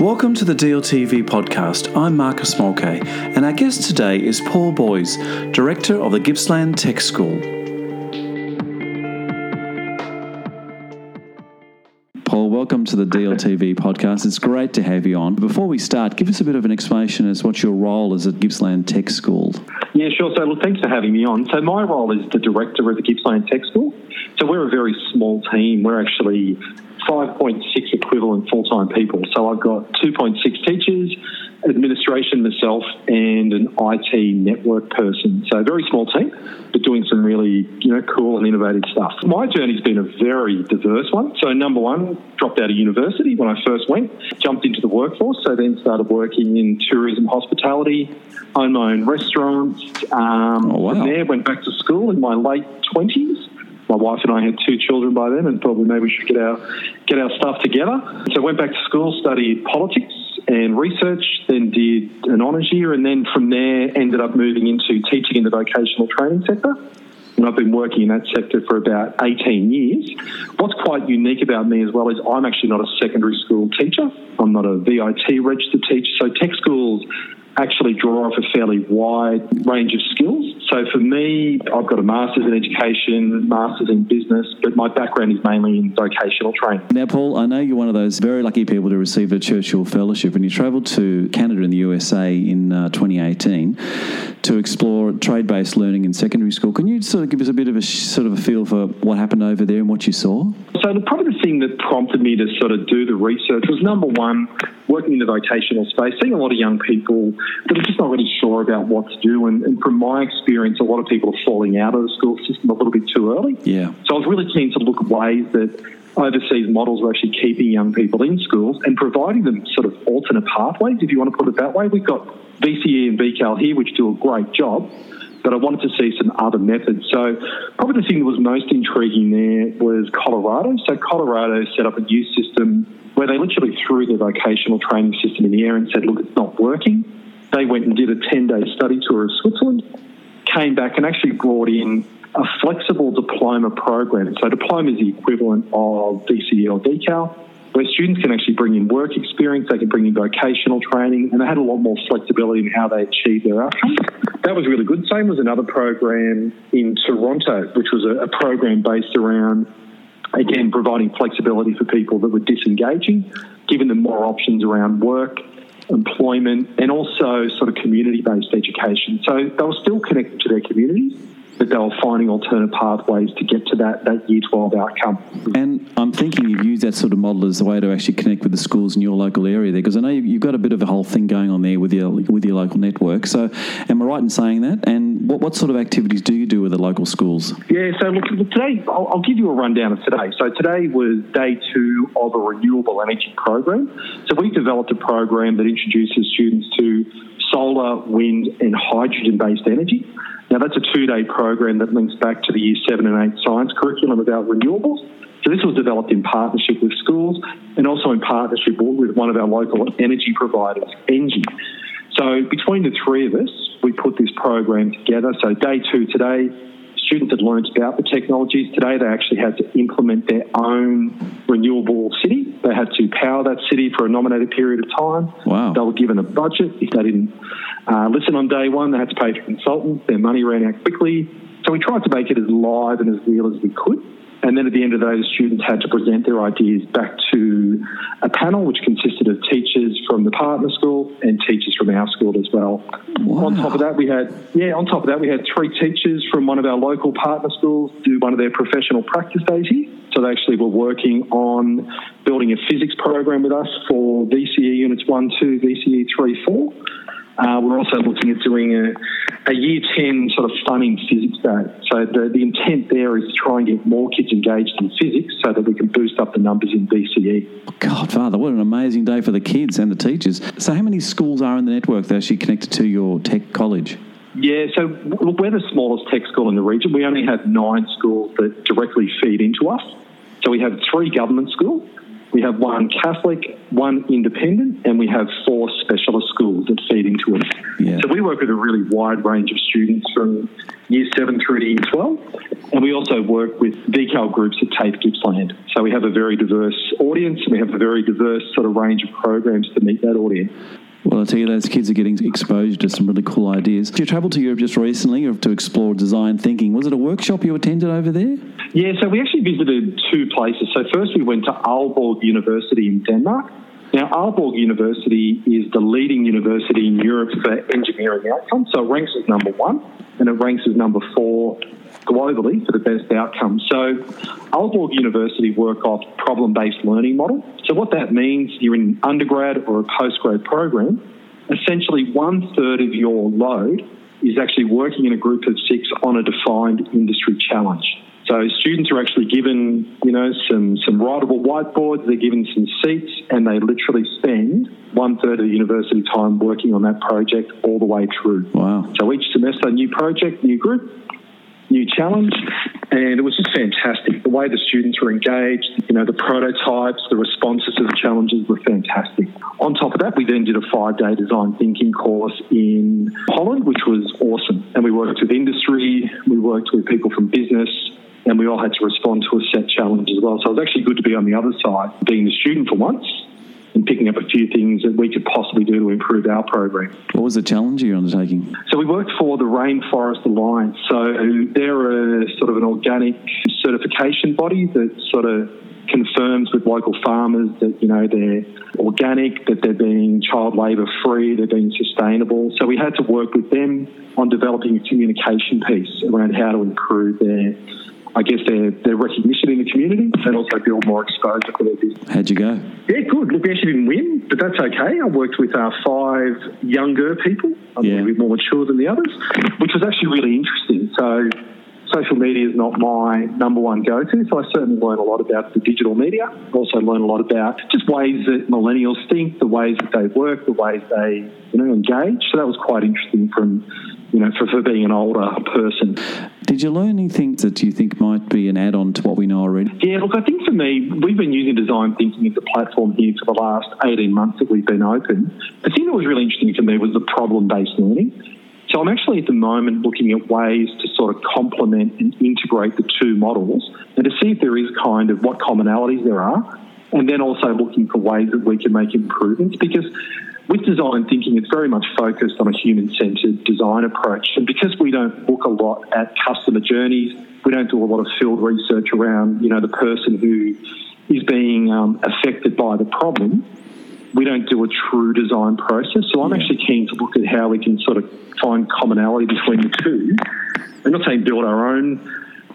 Welcome to the DLTV podcast. I'm Marcus Mulcahy, and our guest today is Paul Boys, Director of the Gippsland Tech School. Paul, welcome to the DLTV podcast. It's great to have you on. Before we start, give us a bit of an explanation as what your role is at Gippsland Tech School. Yeah, sure. So, look, thanks for having me on. So, my role is the director of the Gippsland Tech School. So, we're a very small team. We're actually 5.6 equivalent full time people. So I've got 2.6 teachers, administration myself, and an IT network person. So very small team, but doing some really you know cool and innovative stuff. My journey's been a very diverse one. So number one, dropped out of university when I first went, jumped into the workforce. So then started working in tourism, hospitality, owned my own restaurants. Um, oh, wow. From there, went back to school in my late 20s my wife and I had two children by then, and thought well, maybe we should get our get our stuff together. So I went back to school, studied politics and research, then did an honours year, and then from there ended up moving into teaching in the vocational training sector. And I've been working in that sector for about 18 years. What's quite unique about me as well is I'm actually not a secondary school teacher. I'm not a VIT registered teacher. So tech schools actually draw off a fairly wide range of skills. So for me, I've got a master's in education, master's in business, but my background is mainly in vocational training. Now, Paul, I know you're one of those very lucky people to receive a Churchill Fellowship, and you travelled to Canada and the USA in uh, 2018 to explore trade-based learning in secondary school. Can you sort of give us a bit of a sort of a feel for what happened over there and what you saw? So the, probably the thing that prompted me to sort of do the research was number one, working in the vocational space, seeing a lot of young people that are just not really sure about what to do. And, and, from my experience, a lot of people are falling out of the school system a little bit too early. Yeah. So I was really keen to look at ways that overseas models were actually keeping young people in schools and providing them sort of alternate pathways, if you want to put it that way. We've got VCE and VCAL here, which do a great job but I wanted to see some other methods. So, probably the thing that was most intriguing there was Colorado. So, Colorado set up a new system where they literally threw their vocational training system in the air and said, look, it's not working. They went and did a 10 day study tour of Switzerland, came back and actually brought in a flexible diploma program. So, diploma is the equivalent of VCE or VCAL, where students can actually bring in work experience, they can bring in vocational training, and they had a lot more flexibility in how they achieve their outcomes. That was really good. Same was another program in Toronto, which was a, a program based around again, providing flexibility for people that were disengaging, giving them more options around work, employment, and also sort of community based education. So they were still connected to their communities, but they were finding alternate pathways to get to that, that year 12 outcome. And I'm thinking you've used that sort of model as a way to actually connect with the schools in your local area there, because I know you've got a bit of a whole thing going on there with your with your local network. So, am I right in saying that? And what, what sort of activities do you do with the local schools? Yeah, so look, today I'll, I'll give you a rundown of today. So, today was day two of a renewable energy program. So, we developed a program that introduces students to solar, wind, and hydrogen based energy. Now, that's a two day program that links back to the year seven and eight science curriculum about renewables. So, this was developed in partnership with schools and also in partnership with one of our local energy providers, Engie. So, between the three of us, we put this program together. So, day two today, students had learned about the technologies. Today, they actually had to implement their own renewable city. They had to power that city for a nominated period of time. Wow. They were given a budget. If they didn't uh, listen on day one, they had to pay for consultants. Their money ran out quickly. So we tried to make it as live and as real as we could. And then at the end of the day, the students had to present their ideas back to a panel which consisted of teachers from the partner school and teachers from our school as well. Wow. On top of that, we had yeah. On top of that, we had three teachers from one of our local partner schools do one of their professional practice days here. So they actually were working on building a physics program with us for VCE units one, two, VCE three, four. Uh, we're also looking at doing a, a year 10 sort of fun in physics day. So the, the intent there is to try and get more kids engaged in physics so that we can boost up the numbers in VCE. God, Father, what an amazing day for the kids and the teachers. So how many schools are in the network that are actually connected to your tech college? Yeah, so we're the smallest tech school in the region. We only have nine schools that directly feed into us. So we have three government schools, we have one Catholic, one independent, and we have four specialist schools that feed into it. Yeah. So we work with a really wide range of students from year 7 through to year 12. And we also work with VCAL groups at TAFE Gippsland. So we have a very diverse audience and we have a very diverse sort of range of programs to meet that audience. Well, I tell you, those kids are getting exposed to some really cool ideas. Did you travel to Europe just recently to explore design thinking? Was it a workshop you attended over there? Yeah, so we actually visited two places. So first we went to Aalborg University in Denmark. Now, Aalborg University is the leading university in Europe for engineering outcomes. So it ranks as number one and it ranks as number four globally for the best outcomes. So Aalborg University work off problem-based learning model. So what that means, you're in an undergrad or a postgrad program, essentially one third of your load is actually working in a group of six on a defined industry challenge. So students are actually given, you know, some some writable whiteboards. They're given some seats, and they literally spend one third of the university time working on that project all the way through. Wow! So each semester, new project, new group, new challenge, and it was just fantastic. The way the students were engaged, you know, the prototypes, the responses to the challenges were fantastic. On top of that, we then did a five day design thinking course in Holland, which was awesome. And we worked with industry, we worked with people from business, and we all had to respond to a set challenge as well. So it was actually good to be on the other side, being the student for once and picking up a few things that we could possibly do to improve our program. What was the challenge you're undertaking? So we worked for the Rainforest Alliance. So they're a sort of an organic certification body that sort of confirms with local farmers that you know they're organic, that they're being child labour free, they're being sustainable. So we had to work with them on developing a communication piece around how to improve their I guess their, their recognition in the community and also build more exposure for their business. How'd you go? Yeah, good. Look, we actually didn't win, but that's okay. I worked with uh, five younger people, a Yeah. little bit more mature than the others, which was actually really interesting. So, social media is not my number one go to, so I certainly learn a lot about the digital media. I also learn a lot about just ways that millennials think, the ways that they work, the ways they you know engage. So that was quite interesting from you know for, for being an older person. Did you learn anything that you think might be an add on to what we know already? Yeah, look, I think for me, we've been using design thinking as a platform here for the last 18 months that we've been open. The thing that was really interesting for me was the problem based learning. So I'm actually at the moment looking at ways to sort of complement and integrate the two models and to see if there is kind of what commonalities there are, and then also looking for ways that we can make improvements because with design thinking, it's very much focused on a human centered design approach. And because we don't look a lot at customer journeys, we don't do a lot of field research around, you know, the person who is being um, affected by the problem, we don't do a true design process. So I'm Yeah. actually keen to look at how we can sort of find commonality between the two. I'm not saying build our own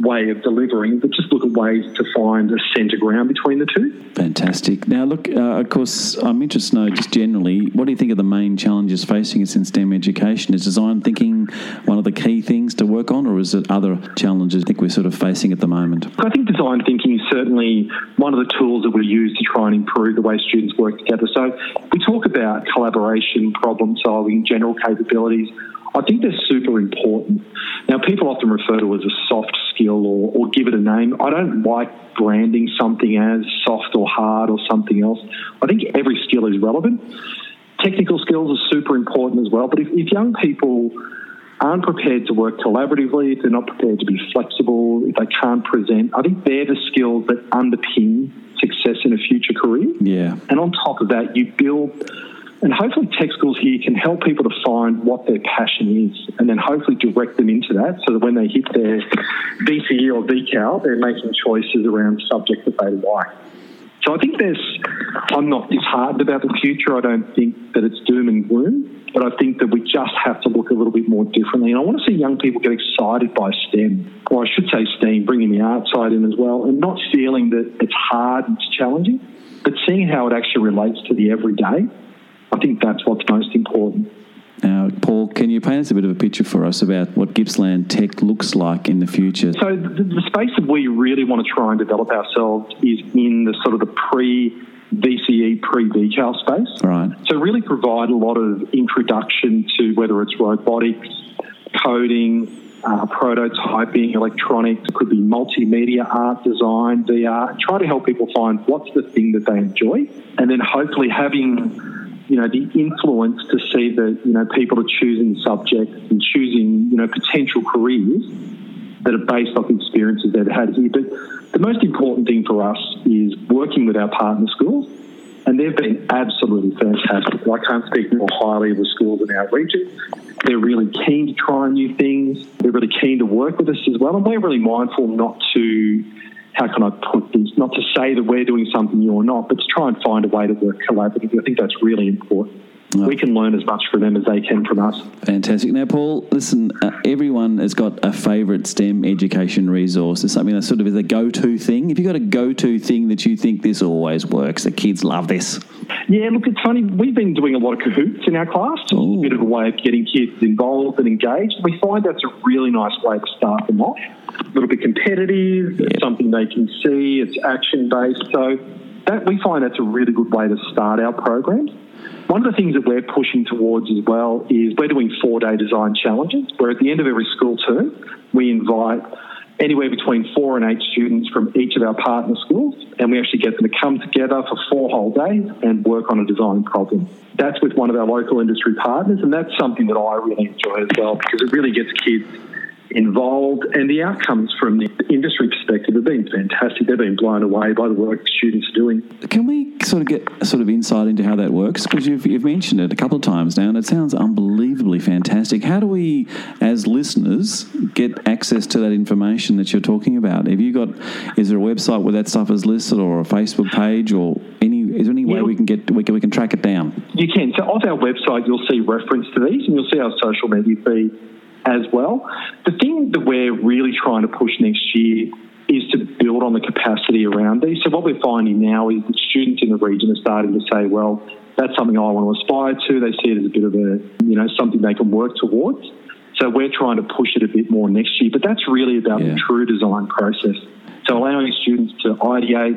way of delivering, but just look at ways to find a centre ground between the two. Fantastic. Now, look, uh, of course, I'm interested to know just generally, what do you think are the main challenges facing us in STEM education? Is design thinking one of the key things to work on, or is it other challenges you think we're sort of facing at the moment? I think design thinking is certainly one of the tools that we use to try and improve the way students work together. So we talk about collaboration, problem solving, general capabilities. I think they're super important. Now, people often refer to it as a soft skill or, or give it a name. I don't like branding something as soft or hard or something else. I think every skill is relevant. Technical skills are super important as well, but if, if young people aren't prepared to work collaboratively, if they're not prepared to be flexible, if they can't present, I think they're the skills that underpin success in a future career. Yeah. And on top of that, you build, and hopefully tech schools here can help people to find what their passion is and then hopefully direct them into that so that when they hit their VCE or VCAL, they're making choices around subjects that they like. So I think there's, I'm not disheartened about the future. I don't think that it's doom and gloom, but I think that we just have to look a little bit more differently. And I want to see young people get excited by STEM, or I should say STEAM, bringing the art side in as well, and not feeling that it's hard and it's challenging, but seeing how it actually relates to the everyday. I think that's what's most important. Now, Paul, can you paint us a bit of a picture for us about what Gippsland Tech looks like in the future? So the, the space that we really want to try and develop ourselves is in the sort of the pre VCE, pre VCAL space. Right. So really provide a lot of introduction to whether it's robotics, coding, uh, prototyping, electronics, it could be multimedia, art, design, VR. Try to help people find what's the thing that they enjoy, and then hopefully having you know the influence to see that you know people are choosing subjects and choosing you know potential careers that are based off experiences they've had here. But the most important thing for us is working with our partner schools and they've been absolutely fantastic. I can't speak more highly of the schools in our region. They're really keen to try new things. They're really keen to work with us as well, and we're really mindful not to. How can I put this? Not to say that we're doing something or not, but to try and find a way to work collaboratively. I think that's really important. Oh. We can learn as much from them as they can from us. Fantastic. Now, Paul, listen, uh, everyone has got a favourite STEM education resource. It's something that sort of is a go to thing. If you've got a go to thing that you think this always works, the kids love this. Yeah, look, it's funny. We've been doing a lot of Kahoots in our class, just a bit of a way of getting kids involved and engaged. We find that's a really nice way to start them off. A little bit competitive, it's something they can see, it's action based. So that we find that's a really good way to start our programs. One of the things that we're pushing towards as well is we're doing four day design challenges where at the end of every school term, we invite anywhere between four and eight students from each of our partner schools, and we actually get them to come together for four whole days and work on a design problem. That's with one of our local industry partners, and that's something that I really enjoy as well because it really gets kids involved, and the outcomes from the industry perspective have been fantastic. They've been blown away by the work students are doing. Can we sort of get a sort of insight into how that works? Because you've, you've mentioned it a couple of times now, and it sounds unbelievably fantastic. How do we, as listeners, get access to that information that you're talking about? Have you got? Is there a website where that stuff is listed, or a Facebook page, or any? Is there any way yeah. we can get we can we can track it down? You can. So off our website, you'll see reference to these, and you'll see our social media feed as well. The thing that we're really trying to push next year is to build on the capacity around these. So what we're finding now is that students in the region are starting to say, well, that's something I want to aspire to. They see it as a bit of a, you know, something they can work towards. So we're trying to push it a bit more next year. But that's really about yeah. the true design process. So allowing students to ideate,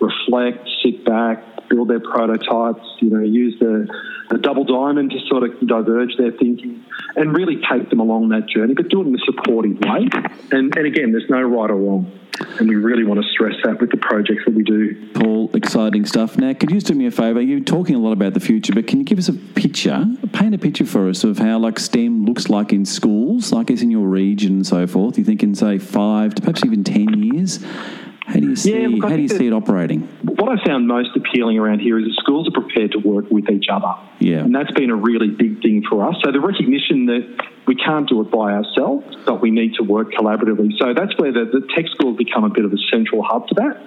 reflect, sit back, build their prototypes, you know, use the, the double diamond to sort of diverge their thinking and really take them along that journey, but do it in a supportive way. And, and again, there's no right or wrong. And we really want to stress that with the projects that we do. Paul, exciting stuff. Now, could you just do me a favour? You're talking a lot about the future, but can you give us a picture, paint a picture for us of how like STEM looks like in schools, I guess in your region and so forth? You think in say five to perhaps even ten years? How do you see, yeah, how do you see it operating? What I found most appealing around here is that schools are prepared to work with each other. Yeah. And that's been a really big thing for us. So the recognition that we can't do it by ourselves, but we need to work collaboratively. So that's where the, the tech schools become a bit of a central hub to that.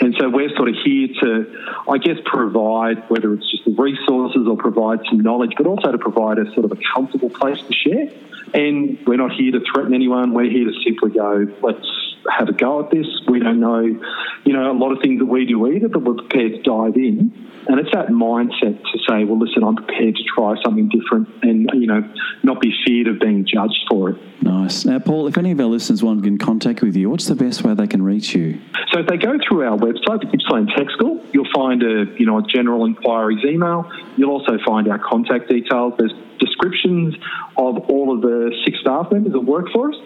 And so we're sort of here to, I guess, provide, whether it's just the resources or provide some knowledge, but also to provide a sort of a comfortable place to share. And we're not here to threaten anyone. We're here to simply go, let's have a go at this. We don't know, you know, a lot of things that we do either, but we're prepared to dive in. And it's that mindset to say, well, listen, I'm prepared to try something different and, you know, not be feared of being judged for it. Nice. Now, Paul, if any of our listeners want to get in contact with you, what's the best way they can reach you? So if they go through our website, the Gippsland Tech School, you'll find a, you know, a general inquiries email. You'll also find our contact details. There's descriptions of all of the six staff members that work for us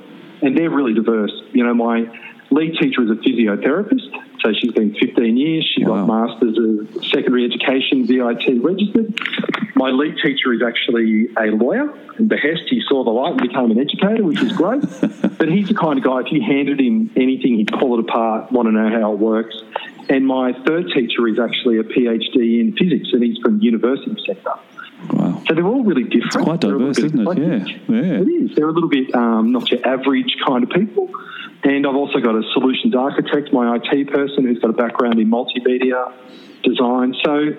and they're really diverse. You know, my lead teacher is a physiotherapist, so she's been 15 years. She wow. got masters of secondary education, VIT registered. My lead teacher is actually a lawyer. In Behest, he saw the light and became an educator, which is great. but he's the kind of guy, if you handed him anything, he'd pull it apart, want to know how it works. And my third teacher is actually a PhD in physics, and he's from the university sector. Wow. So they're all really different. It's quite diverse, isn't it? Yeah. yeah. It is. They're a little bit um, not your average kind of people. And I've also got a solutions architect, my IT person, who's got a background in multimedia design. So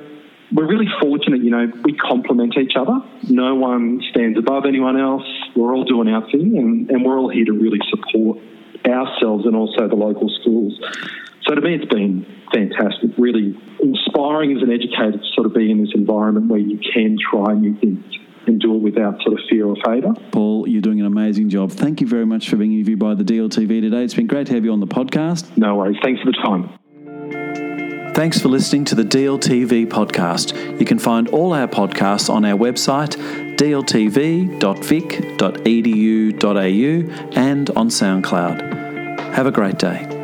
we're really fortunate, you know, we complement each other. No one stands above anyone else. We're all doing our thing, and, and we're all here to really support ourselves and also the local schools. So to me, it's been fantastic, really inspiring as an educator to sort of be in this environment where you can try new things and do it without sort of fear or favour. Paul, you're doing an amazing job. Thank you very much for being interviewed by the DLTV today. It's been great to have you on the podcast. No worries. Thanks for the time. Thanks for listening to the DLTV podcast. You can find all our podcasts on our website dltv.vic.edu.au and on SoundCloud. Have a great day.